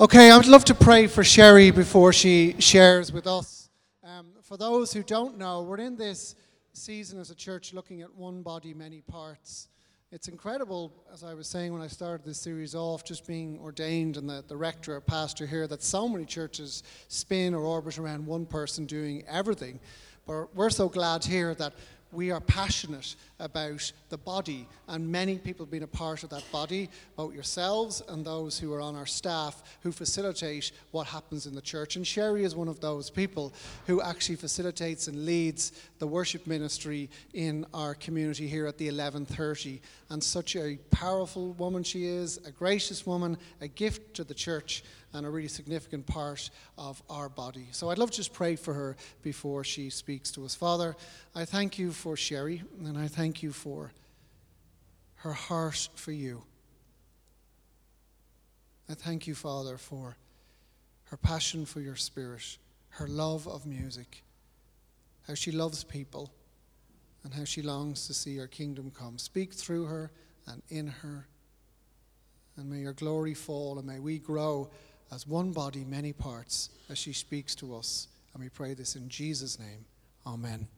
Okay, I would love to pray for Sherry before she shares with us. Um, for those who don't know, we're in this season as a church looking at one body, many parts. It's incredible, as I was saying when I started this series off, just being ordained and the, the rector or pastor here, that so many churches spin or orbit around one person doing everything. But we're so glad here that we are passionate about the body, and many people been a part of that body, both yourselves and those who are on our staff who facilitate what happens in the church. And Sherry is one of those people who actually facilitates and leads the worship ministry in our community here at the 1130. And such a powerful woman she is, a gracious woman, a gift to the church and a really significant part of our body. So I'd love to just pray for her before she speaks to us. Father, I thank you for Sherry, and I thank you for her heart for you. I thank you, Father, for her passion for your spirit, her love of music, how she loves people, and how she longs to see your kingdom come. Speak through her and in her. And may your glory fall, and may we grow as one body, many parts, as she speaks to us. And we pray this in Jesus' name. Amen.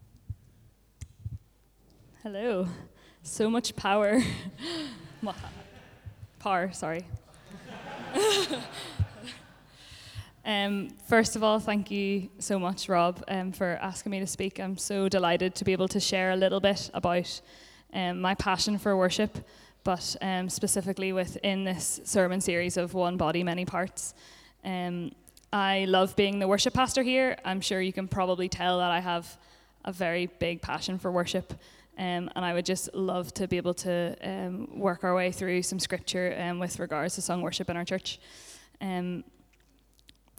Hello. So much power. power, sorry. um, first of all, thank you so much, Rob, um, for asking me to speak. I'm so delighted to be able to share a little bit about um, my passion for worship but um, specifically within this sermon series of One Body, Many Parts. Um, I love being the worship pastor here. I'm sure you can probably tell that I have a very big passion for worship. Um, and I would just love to be able to um, work our way through some scripture um, with regards to song worship in our church. Um,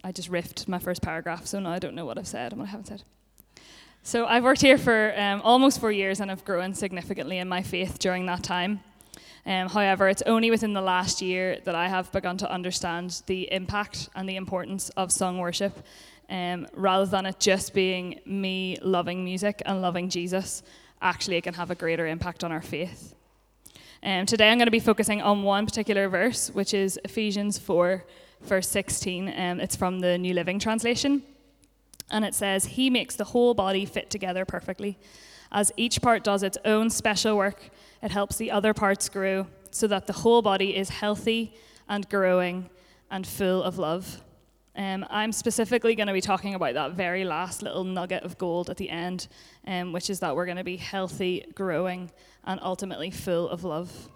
I just riffed my first paragraph, so now I don't know what I've said and what I haven't said. So I've worked here for um, almost four years and I've grown significantly in my faith during that time. Um, however, it's only within the last year that I have begun to understand the impact and the importance of song worship, um, rather than it just being me loving music and loving Jesus. Actually, it can have a greater impact on our faith. Um, today, I'm going to be focusing on one particular verse, which is Ephesians 4, verse 16. Um, it's from the New Living Translation. And it says, He makes the whole body fit together perfectly. As each part does its own special work, it helps the other parts grow so that the whole body is healthy and growing and full of love. Um, I'm specifically going to be talking about that very last little nugget of gold at the end, um, which is that we're going to be healthy, growing, and ultimately full of love.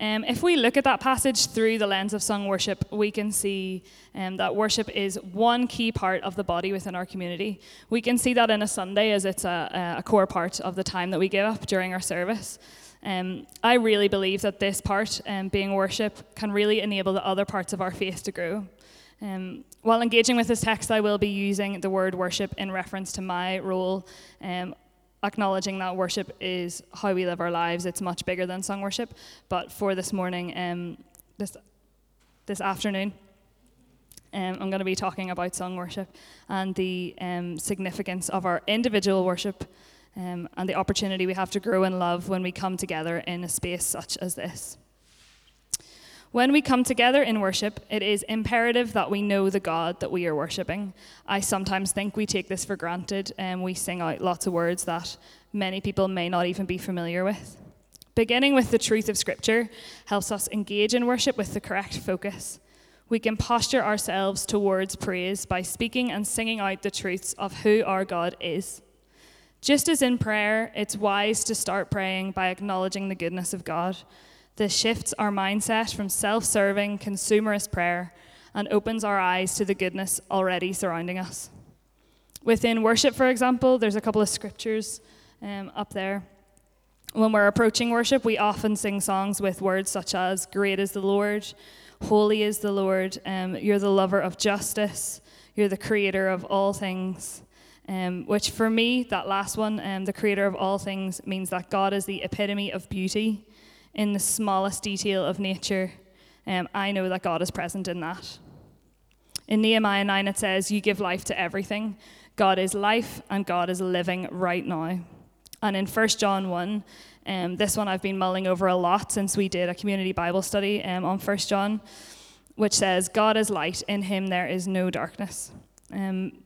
Um, if we look at that passage through the lens of sung worship, we can see um, that worship is one key part of the body within our community. We can see that in a Sunday as it's a, a core part of the time that we give up during our service. Um, I really believe that this part, um, being worship, can really enable the other parts of our faith to grow. Um, while engaging with this text, I will be using the word worship in reference to my role um, acknowledging that worship is how we live our lives. It's much bigger than song worship. But for this morning, um, this this afternoon, um, I'm going to be talking about song worship and the um, significance of our individual worship um, and the opportunity we have to grow in love when we come together in a space such as this. When we come together in worship, it is imperative that we know the God that we are worshipping. I sometimes think we take this for granted and we sing out lots of words that many people may not even be familiar with. Beginning with the truth of Scripture helps us engage in worship with the correct focus. We can posture ourselves towards praise by speaking and singing out the truths of who our God is. Just as in prayer, it's wise to start praying by acknowledging the goodness of God. This shifts our mindset from self serving, consumerist prayer and opens our eyes to the goodness already surrounding us. Within worship, for example, there's a couple of scriptures um, up there. When we're approaching worship, we often sing songs with words such as, Great is the Lord, Holy is the Lord, um, You're the lover of justice, You're the creator of all things. Um, which for me, that last one, um, the creator of all things, means that God is the epitome of beauty in the smallest detail of nature, um, I know that God is present in that. In Nehemiah 9, it says, You give life to everything. God is life, and God is living right now. And in 1 John 1, um, this one I've been mulling over a lot since we did a community Bible study um, on 1 John. which says, God is light, in him there is no darkness. Um,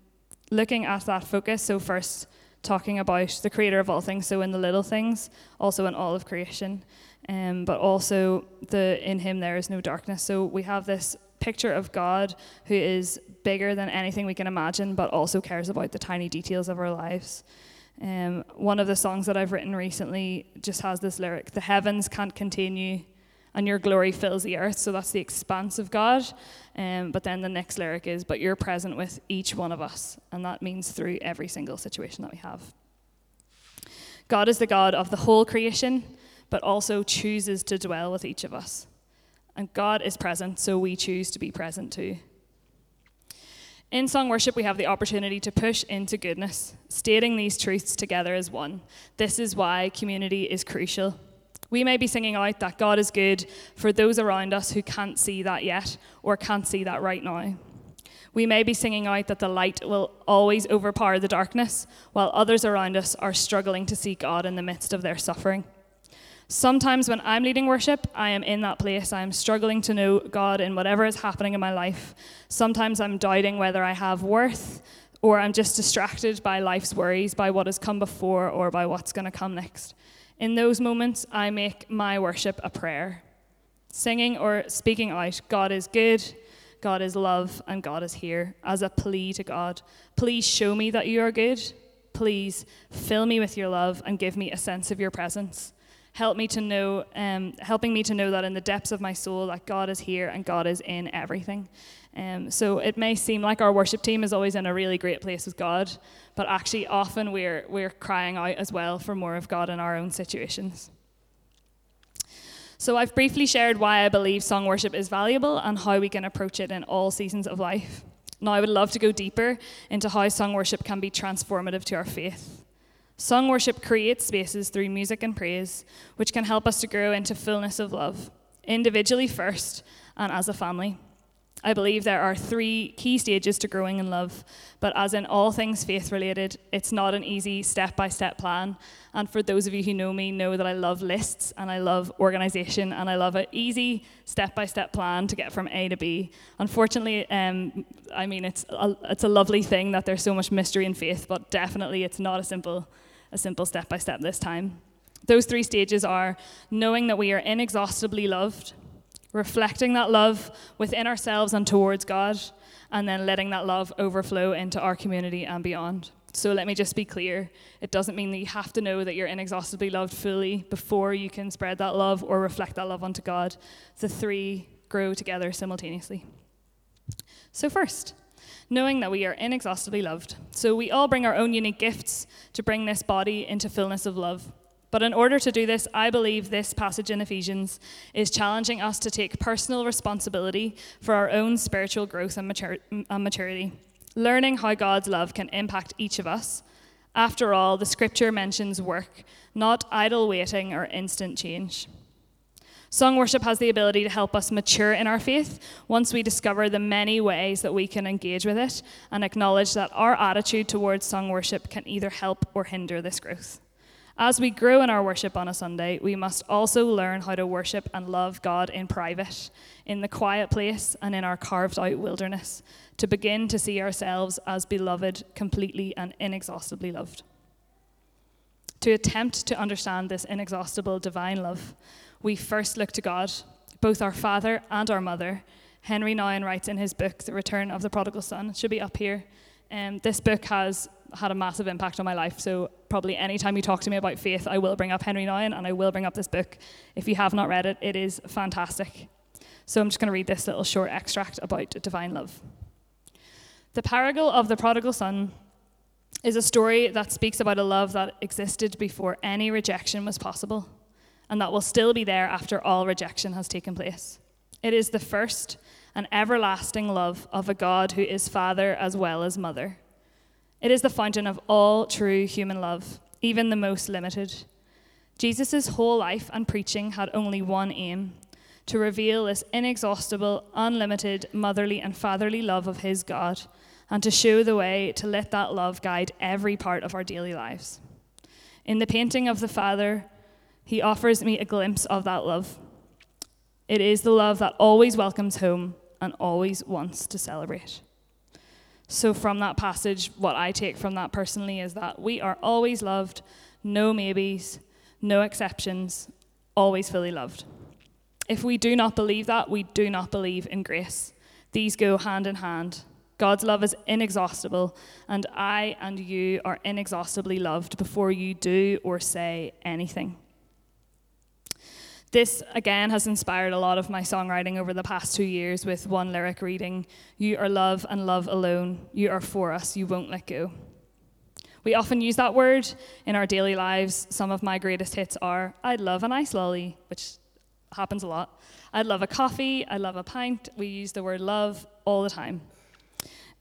looking at that focus, so first talking about the creator of all things, so in the little things, also in all of creation, um, but also the in him there is no darkness. So we have this picture of God who is bigger than anything we can imagine, but also cares about the tiny details of our lives. Um, one of the songs that I've written recently just has this lyric The heavens can't contain you, and your glory fills the earth. So that's the expanse of God. Um, but then the next lyric is But you're present with each one of us. And that means through every single situation that we have. God is the God of the whole creation, but also chooses to dwell with each of us. And God is present, so we choose to be present too. In song worship, we have the opportunity to push into goodness, stating these truths together as one. This is why community is crucial. We may be singing out that God is good for those around us who can't see that yet or can't see that right now. We may be singing out that the light will always overpower the darkness, while others around us are struggling to see God in the midst of their suffering. Sometimes when I'm leading worship, I am in that place. I am struggling to know God in whatever is happening in my life. Sometimes I'm doubting whether I have worth, or I'm just distracted by life's worries, by what has come before, or by what's going to come next. In those moments, I make my worship a prayer. Singing or speaking out, God is good, God is love, and God is here, as a plea to God. Please show me that you are good. Please fill me with your love and give me a sense of your presence help me to know, um, helping me to know that in the depths of my soul that God is here and God is in everything. Um, so it may seem like our worship team is always in a really great place with God, but actually often we're we're crying out as well for more of God in our own situations. So I've briefly shared why I believe song worship is valuable and how we can approach it in all seasons of life. Now I would love to go deeper into how song worship can be transformative to our faith. Song worship creates spaces through music and praise, which can help us to grow into fullness of love, individually first and as a family. I believe there are three key stages to growing in love, but as in all things faith related, it's not an easy step by step plan. And for those of you who know me, know that I love lists and I love organization and I love an easy step by step plan to get from A to B. Unfortunately, um, I mean, it's a, it's a lovely thing that there's so much mystery in faith, but definitely it's not a simple a simple step by step this time. Those three stages are knowing that we are inexhaustibly loved, reflecting that love within ourselves and towards God, and then letting that love overflow into our community and beyond. So let me just be clear. It doesn't mean that you have to know that you're inexhaustibly loved fully before you can spread that love or reflect that love onto God. The three grow together simultaneously. So, first, knowing that we are inexhaustibly loved. So we all bring our own unique gifts to bring this body into fullness of love. But in order to do this, I believe this passage in Ephesians is challenging us to take personal responsibility for our own spiritual growth and, matur- and maturity, learning how God's love can impact each of us. After all, the scripture mentions work, not idle waiting or instant change. Song worship has the ability to help us mature in our faith once we discover the many ways that we can engage with it and acknowledge that our attitude towards song worship can either help or hinder this growth. As we grow in our worship on a Sunday, we must also learn how to worship and love God in private, in the quiet place, and in our carved out wilderness, to begin to see ourselves as beloved, completely and inexhaustibly loved. To attempt to understand this inexhaustible divine love, we first look to God, both our father and our mother. Henri Nouwen writes in his book, The Return of the Prodigal Son, should be up here. Um, this book has had a massive impact on my life, so probably anytime you talk to me about faith, I will bring up Henri Nouwen and I will bring up this book. If you have not read it, it is fantastic. So I'm just going to read this little short extract about divine love. The parable of the prodigal son is a story that speaks about a love that existed before any rejection was possible and that will still be there after all rejection has taken place. It is the first and everlasting love of a God who is Father as well as Mother. It is the fountain of all true human love, even the most limited. Jesus' whole life and preaching had only one aim to reveal this inexhaustible, unlimited, motherly, and fatherly love of his God, and to show the way to let that love guide every part of our daily lives. In the painting of the Father, he offers me a glimpse of that love. It is the love that always welcomes home and always wants to celebrate. So, from that passage, what I take from that personally is that we are always loved, no maybes, no exceptions, always fully loved. If we do not believe that, we do not believe in grace. These go hand in hand. God's love is inexhaustible, and I and you are inexhaustibly loved before you do or say anything. This, again, has inspired a lot of my songwriting over the past two years with one lyric reading You are love and love alone. You are for us. You won't let go. We often use that word in our daily lives. Some of my greatest hits are I'd love an ice lolly, which happens a lot. I'd love a coffee. I love a pint. We use the word love all the time.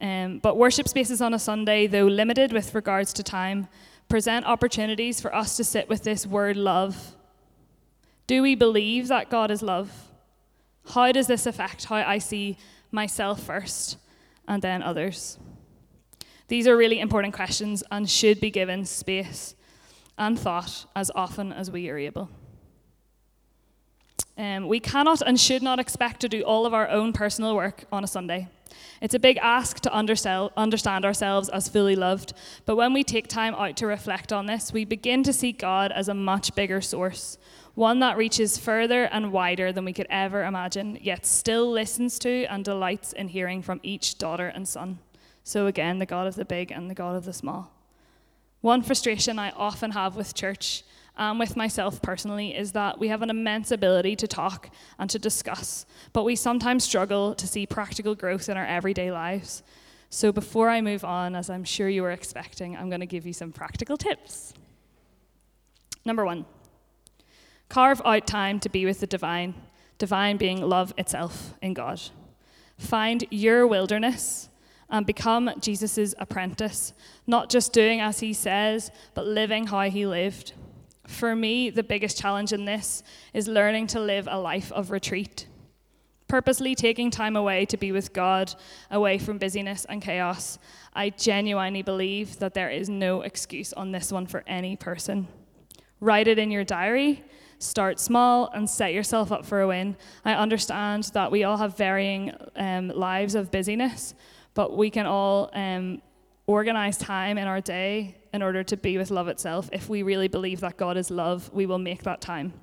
Um, but worship spaces on a Sunday, though limited with regards to time, present opportunities for us to sit with this word love. Do we believe that God is love? How does this affect how I see myself first and then others? These are really important questions and should be given space and thought as often as we are able. Um, we cannot and should not expect to do all of our own personal work on a Sunday. It's a big ask to understand ourselves as fully loved, but when we take time out to reflect on this, we begin to see God as a much bigger source, one that reaches further and wider than we could ever imagine, yet still listens to and delights in hearing from each daughter and son. So, again, the God of the big and the God of the small. One frustration I often have with church and with myself personally is that we have an immense ability to talk and to discuss, but we sometimes struggle to see practical growth in our everyday lives. So before I move on, as I'm sure you were expecting, I'm going to give you some practical tips. Number one, carve out time to be with the divine, divine being love itself in God. Find your wilderness and become Jesus' apprentice, not just doing as he says, but living how he lived. For me, the biggest challenge in this is learning to live a life of retreat. Purposely taking time away to be with God, away from busyness and chaos. I genuinely believe that there is no excuse on this one for any person. Write it in your diary, start small, and set yourself up for a win. I understand that we all have varying um, lives of busyness, but we can all um, organize time in our day in order to be with love itself. If we really believe that God is love, we will make that time.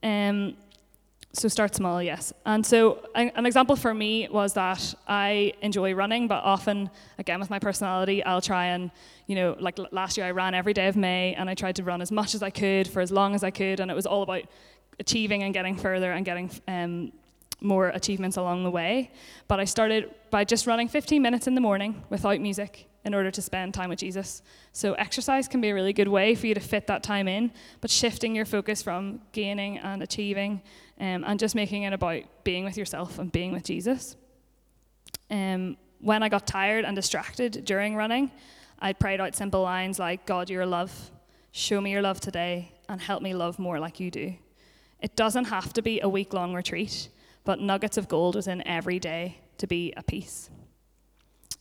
Um, so start small, yes. And so an example for me was that I enjoy running, but often, again, with my personality, I'll try and, you know, like last year I ran every day of May and I tried to run as much as I could for as long as I could, and it was all about achieving and getting further and getting um, more achievements along the way. But I started by just running 15 minutes in the morning without music in order to spend time with Jesus. So, exercise can be a really good way for you to fit that time in, but shifting your focus from gaining and achieving um, and just making it about being with yourself and being with Jesus. Um, when I got tired and distracted during running, I'd prayed out simple lines like, God, you're love. Show me your love today and help me love more like you do. It doesn't have to be a week long retreat but nuggets of gold within every day to be a peace.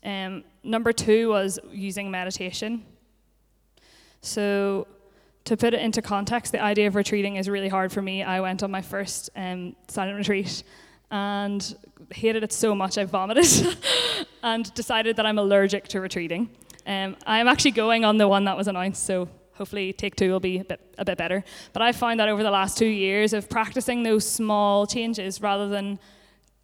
Um, number two was using meditation. So, to put it into context, the idea of retreating is really hard for me. I went on my first um, silent retreat and hated it so much I vomited and decided that I'm allergic to retreating. Um, I'm actually going on the one that was announced, so hopefully take two will be a bit, a bit better. But I've found that over the last two years of practicing those small changes rather than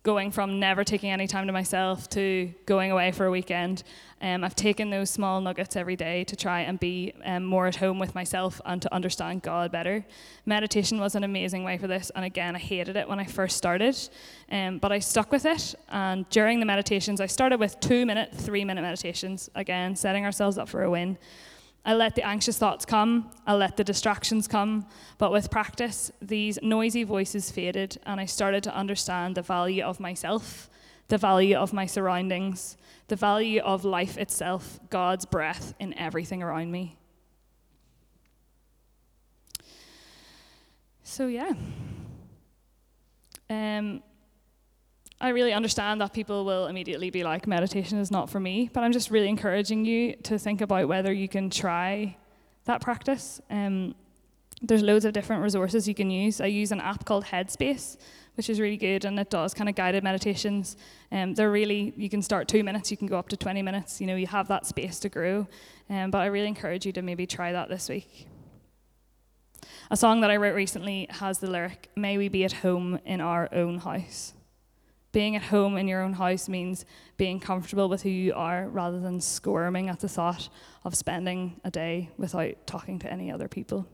going from never taking any time to myself to going away for a weekend. Um, I've taken those small nuggets every day to try and be um, more at home with myself and to understand God better. Meditation was an amazing way for this, and again, I hated it when I first started, um, but I stuck with it. And during the meditations, I started with two minute, three minute meditations, again, setting ourselves up for a win. I let the anxious thoughts come, I let the distractions come, but with practice, these noisy voices faded, and I started to understand the value of myself, the value of my surroundings, the value of life itself, God's breath in everything around me. So, yeah. Um, I really understand that people will immediately be like, meditation is not for me, but I'm just really encouraging you to think about whether you can try that practice. Um, there's loads of different resources you can use. I use an app called Headspace, which is really good, and it does kind of guided meditations. Um, they're really, you can start two minutes, you can go up to 20 minutes, you know, you have that space to grow. Um, but I really encourage you to maybe try that this week. A song that I wrote recently has the lyric, May we be at home in our own house. Being at home in your own house means being comfortable with who you are rather than squirming at the thought of spending a day without talking to any other people.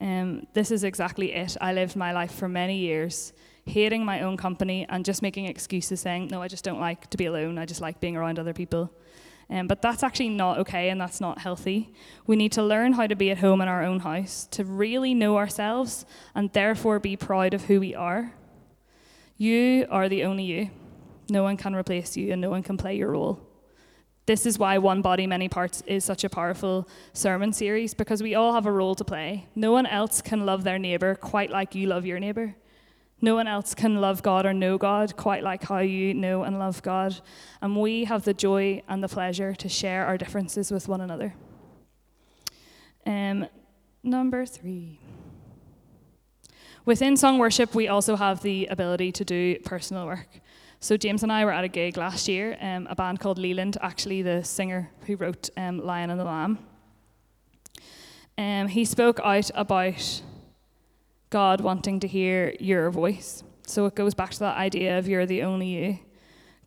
Um, this is exactly it. I lived my life for many years hating my own company and just making excuses saying, no, I just don't like to be alone. I just like being around other people. Um, but that's actually not okay and that's not healthy. We need to learn how to be at home in our own house, to really know ourselves and therefore be proud of who we are. You are the only you. No one can replace you and no one can play your role. This is why One Body, Many Parts is such a powerful sermon series because we all have a role to play. No one else can love their neighbour quite like you love your neighbour. No one else can love God or know God quite like how you know and love God. And we have the joy and the pleasure to share our differences with one another. Um, number three. Within song worship, we also have the ability to do personal work. So James and I were at a gig last year, um, a band called Leeland, actually the singer who wrote um, Lion and the Lamb. Um, he spoke out about God wanting to hear your voice. So it goes back to that idea of you're the only you.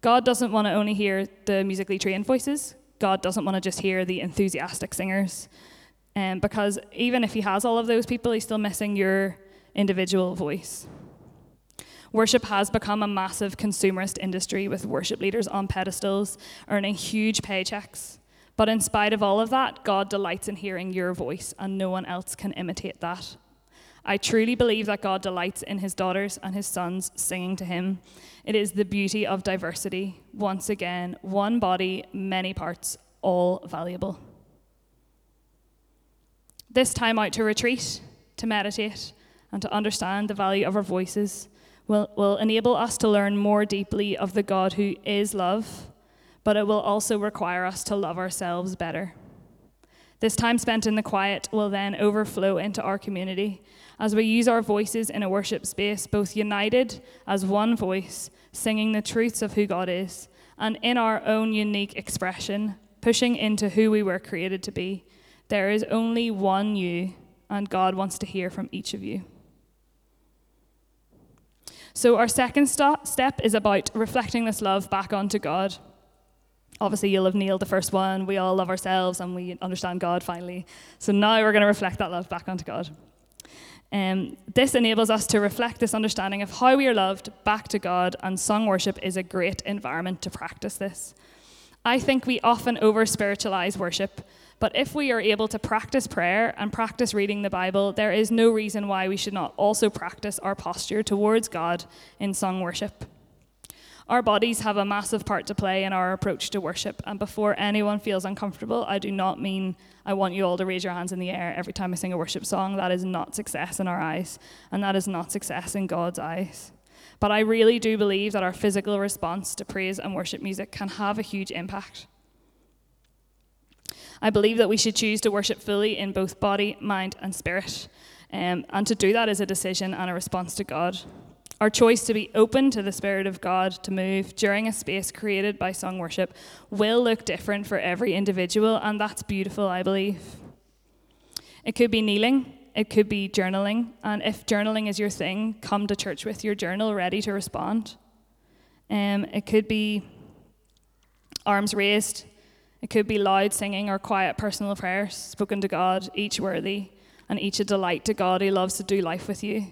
God doesn't want to only hear the musically trained voices. God doesn't want to just hear the enthusiastic singers. Um, because even if he has all of those people, he's still missing your individual voice. Worship has become a massive consumerist industry with worship leaders on pedestals earning huge paychecks. But in spite of all of that, God delights in hearing your voice, and no one else can imitate that. I truly believe that God delights in his daughters and his sons singing to him. It is the beauty of diversity. Once again, one body, many parts, all valuable. This time out to retreat, to meditate, and to understand the value of our voices will, will enable us to learn more deeply of the God who is love, but it will also require us to love ourselves better. This time spent in the quiet will then overflow into our community as we use our voices in a worship space, both united as one voice, singing the truths of who God is, and in our own unique expression, pushing into who we were created to be. There is only one you, and God wants to hear from each of you. So, our second st- step is about reflecting this love back onto God. Obviously, you'll have nailed the first one. We all love ourselves and we understand God finally. So, now we're going to reflect that love back onto God. Um, this enables us to reflect this understanding of how we are loved back to God, and song worship is a great environment to practice this. I think we often over spiritualize worship but if we are able to practice prayer and practice reading the Bible, there is no reason why we should not also practice our posture towards God in song worship. Our bodies have a massive part to play in our approach to worship, and before anyone feels uncomfortable, I do not mean I want you all to raise your hands in the air every time I sing a worship song. That is not success in our eyes, and that is not success in God's eyes. But I really do believe that our physical response to praise and worship music can have a huge impact. I believe that we should choose to worship fully in both body, mind, and spirit. Um, and to do that is a decision and a response to God. Our choice to be open to the Spirit of God to move during a space created by song worship will look different for every individual, and that's beautiful, I believe. It could be kneeling, it could be journaling, and if journaling is your thing, come to church with your journal ready to respond. Um, it could be arms raised, it could be loud singing or quiet personal prayers spoken to God, each worthy and each a delight to God who loves to do life with you.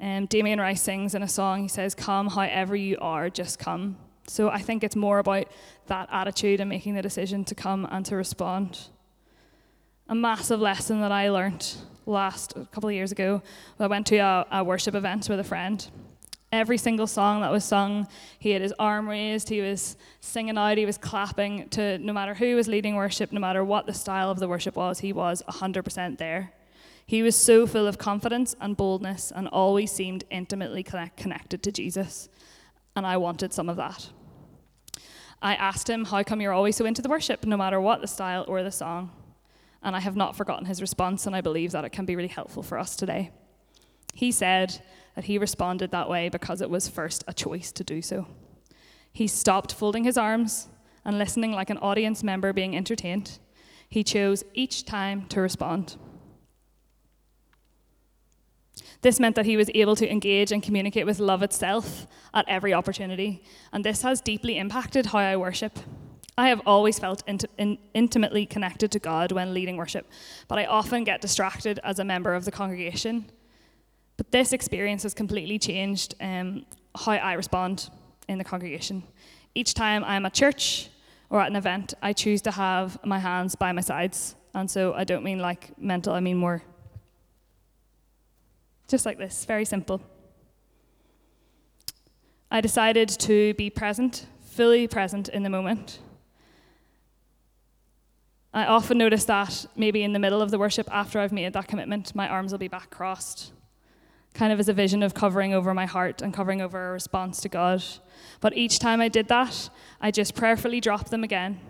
Um, Damien Rice sings in a song, he says, Come however you are, just come. So I think it's more about that attitude and making the decision to come and to respond. A massive lesson that I learned last a couple of years ago, I went to a, a worship event with a friend every single song that was sung, he had his arm raised, he was singing out, he was clapping to no matter who was leading worship, no matter what the style of the worship was, he was 100% there. He was so full of confidence and boldness and always seemed intimately connect, connected to Jesus. And I wanted some of that. I asked him, How come you're always so into the worship, no matter what the style or the song? And I have not forgotten his response, and I believe that it can be really helpful for us today. He said that he responded that way because it was first a choice to do so. He stopped folding his arms and listening like an audience member being entertained. He chose each time to respond. This meant that he was able to engage and communicate with love itself at every opportunity, and this has deeply impacted how I worship. I have always felt int- in- intimately connected to God when leading worship, but I often get distracted as a member of the congregation. But this experience has completely changed um, how I respond in the congregation. Each time I'm at church or at an event, I choose to have my hands by my sides. And so I don't mean like mental, I mean more just like this, very simple. I decided to be present, fully present in the moment. I often notice that maybe in the middle of the worship, after I've made that commitment, my arms will be back crossed, kind of as a vision of covering over my heart and covering over a response to God. But each time I did that, I just prayerfully dropped them again,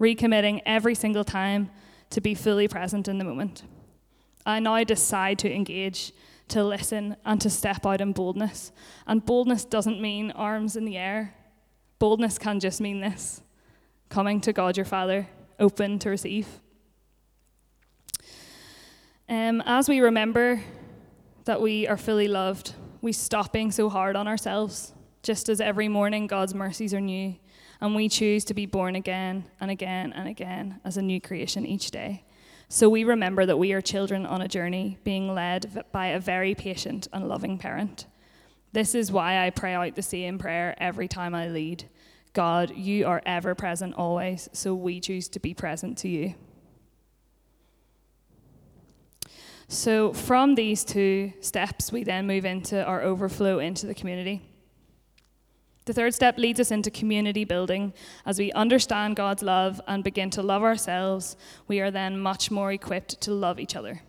recommitting every single time to be fully present in the moment. I now decide to engage to listen and to step out in boldness. And boldness doesn't mean arms in the air, boldness can just mean this coming to God your Father, open to receive. Um, as we remember that we are fully loved, we stop being so hard on ourselves, just as every morning God's mercies are new, and we choose to be born again and again and again as a new creation each day. So we remember that we are children on a journey being led by a very patient and loving parent. This is why I pray out the same prayer every time I lead God, you are ever present always, so we choose to be present to you. So, from these two steps, we then move into our overflow into the community. The third step leads us into community building. As we understand God's love and begin to love ourselves, we are then much more equipped to love each other.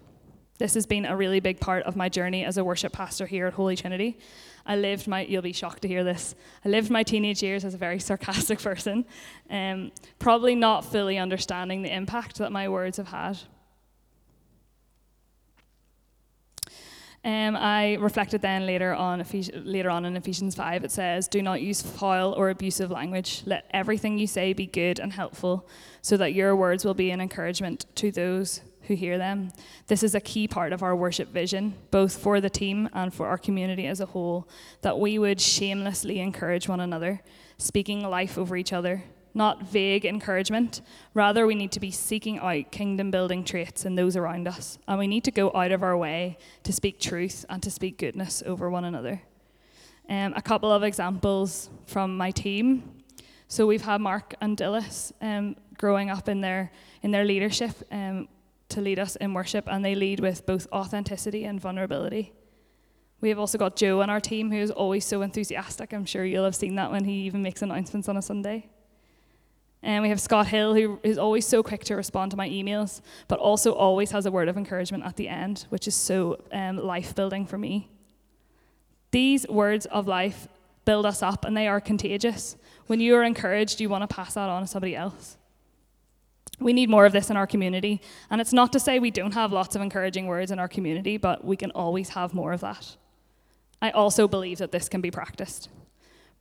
This has been a really big part of my journey as a worship pastor here at Holy Trinity. I lived my, you'll be shocked to hear this, I lived my teenage years as a very sarcastic person, um, probably not fully understanding the impact that my words have had. Um, I reflected then later on, Ephes- later on in Ephesians 5, it says, Do not use foul or abusive language. Let everything you say be good and helpful, so that your words will be an encouragement to those who hear them. This is a key part of our worship vision, both for the team and for our community as a whole, that we would shamelessly encourage one another, speaking life over each other, not vague encouragement. Rather, we need to be seeking out kingdom building traits in those around us. And we need to go out of our way to speak truth and to speak goodness over one another. Um, a couple of examples from my team. So we've had Mark and Dillis um, growing up in their in their leadership um, to lead us in worship, and they lead with both authenticity and vulnerability. We have also got Joe on our team, who is always so enthusiastic. I'm sure you'll have seen that when he even makes announcements on a Sunday. And we have Scott Hill, who is always so quick to respond to my emails, but also always has a word of encouragement at the end, which is so um, life building for me. These words of life build us up and they are contagious. When you are encouraged, you want to pass that on to somebody else. We need more of this in our community. And it's not to say we don't have lots of encouraging words in our community, but we can always have more of that. I also believe that this can be practiced.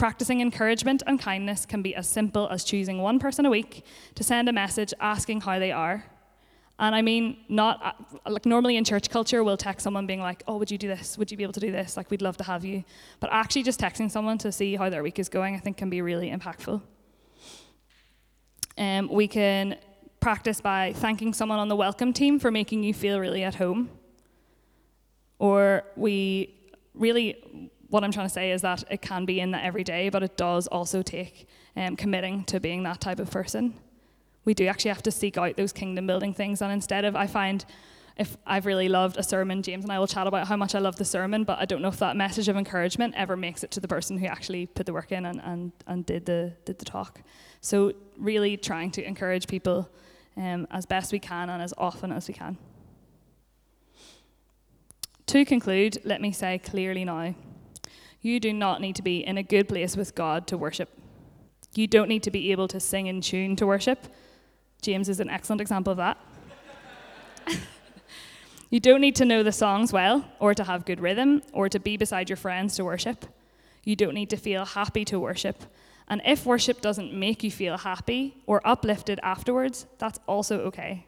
Practicing encouragement and kindness can be as simple as choosing one person a week to send a message asking how they are. And I mean, not like normally in church culture, we'll text someone being like, Oh, would you do this? Would you be able to do this? Like, we'd love to have you. But actually, just texting someone to see how their week is going, I think can be really impactful. Um, we can practice by thanking someone on the welcome team for making you feel really at home. Or we really what I'm trying to say is that it can be in that every day, but it does also take um, committing to being that type of person. We do actually have to seek out those kingdom building things, and instead of, I find, if I've really loved a sermon, James and I will chat about how much I love the sermon, but I don't know if that message of encouragement ever makes it to the person who actually put the work in and, and, and did, the, did the talk. So, really trying to encourage people um, as best we can and as often as we can. To conclude, let me say clearly now you do not need to be in a good place with God to worship. You don't need to be able to sing in tune to worship. James is an excellent example of that. You don't need to know the songs well, or to have good rhythm, or to be beside your friends to worship. You don't need to feel happy to worship. And if worship doesn't make you feel happy or uplifted afterwards, that's also okay.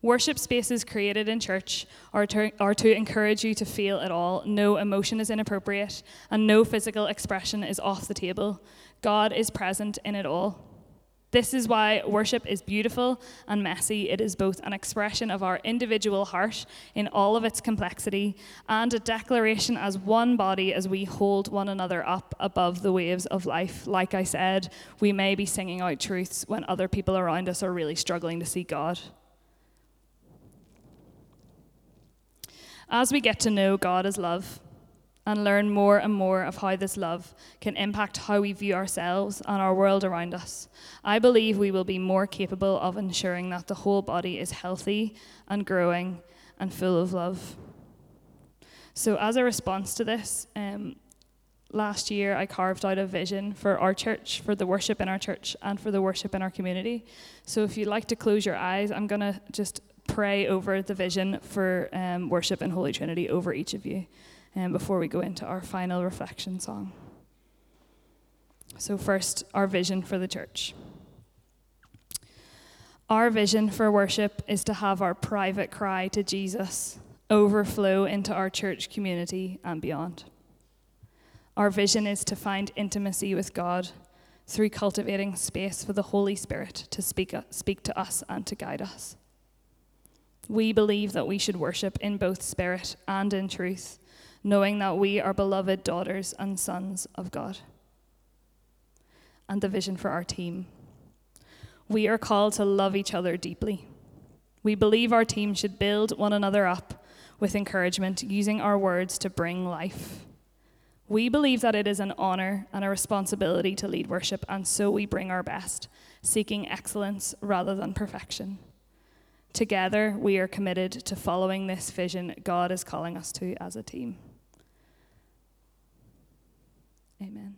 Worship spaces created in church are to, are to encourage you to feel it all. No emotion is inappropriate, and no physical expression is off the table. God is present in it all. This is why worship is beautiful and messy. It is both an expression of our individual heart in all of its complexity and a declaration as one body as we hold one another up above the waves of life. Like I said, we may be singing out truths when other people around us are really struggling to see God. As we get to know God as love and learn more and more of how this love can impact how we view ourselves and our world around us, I believe we will be more capable of ensuring that the whole body is healthy and growing and full of love. So, as a response to this, um, last year I carved out a vision for our church, for the worship in our church, and for the worship in our community. So, if you'd like to close your eyes, I'm going to just pray over the vision for um, worship and Holy Trinity over each of you um, before we go into our final reflection song. So, first, our vision for the church. Our vision for worship is to have our private cry to Jesus overflow into our church community and beyond. Our vision is to find intimacy with God through cultivating space for the Holy Spirit to speak, speak to us and to guide us. We believe that we should worship in both spirit and in truth, knowing that we are beloved daughters and sons of God. And the vision for our team. We are called to love each other deeply. We believe our team should build one another up with encouragement, using our words to bring life. We believe that it is an honor and a responsibility to lead worship, and so we bring our best, seeking excellence rather than perfection. Together, we are committed to following this vision God is calling us to as a team. Amen.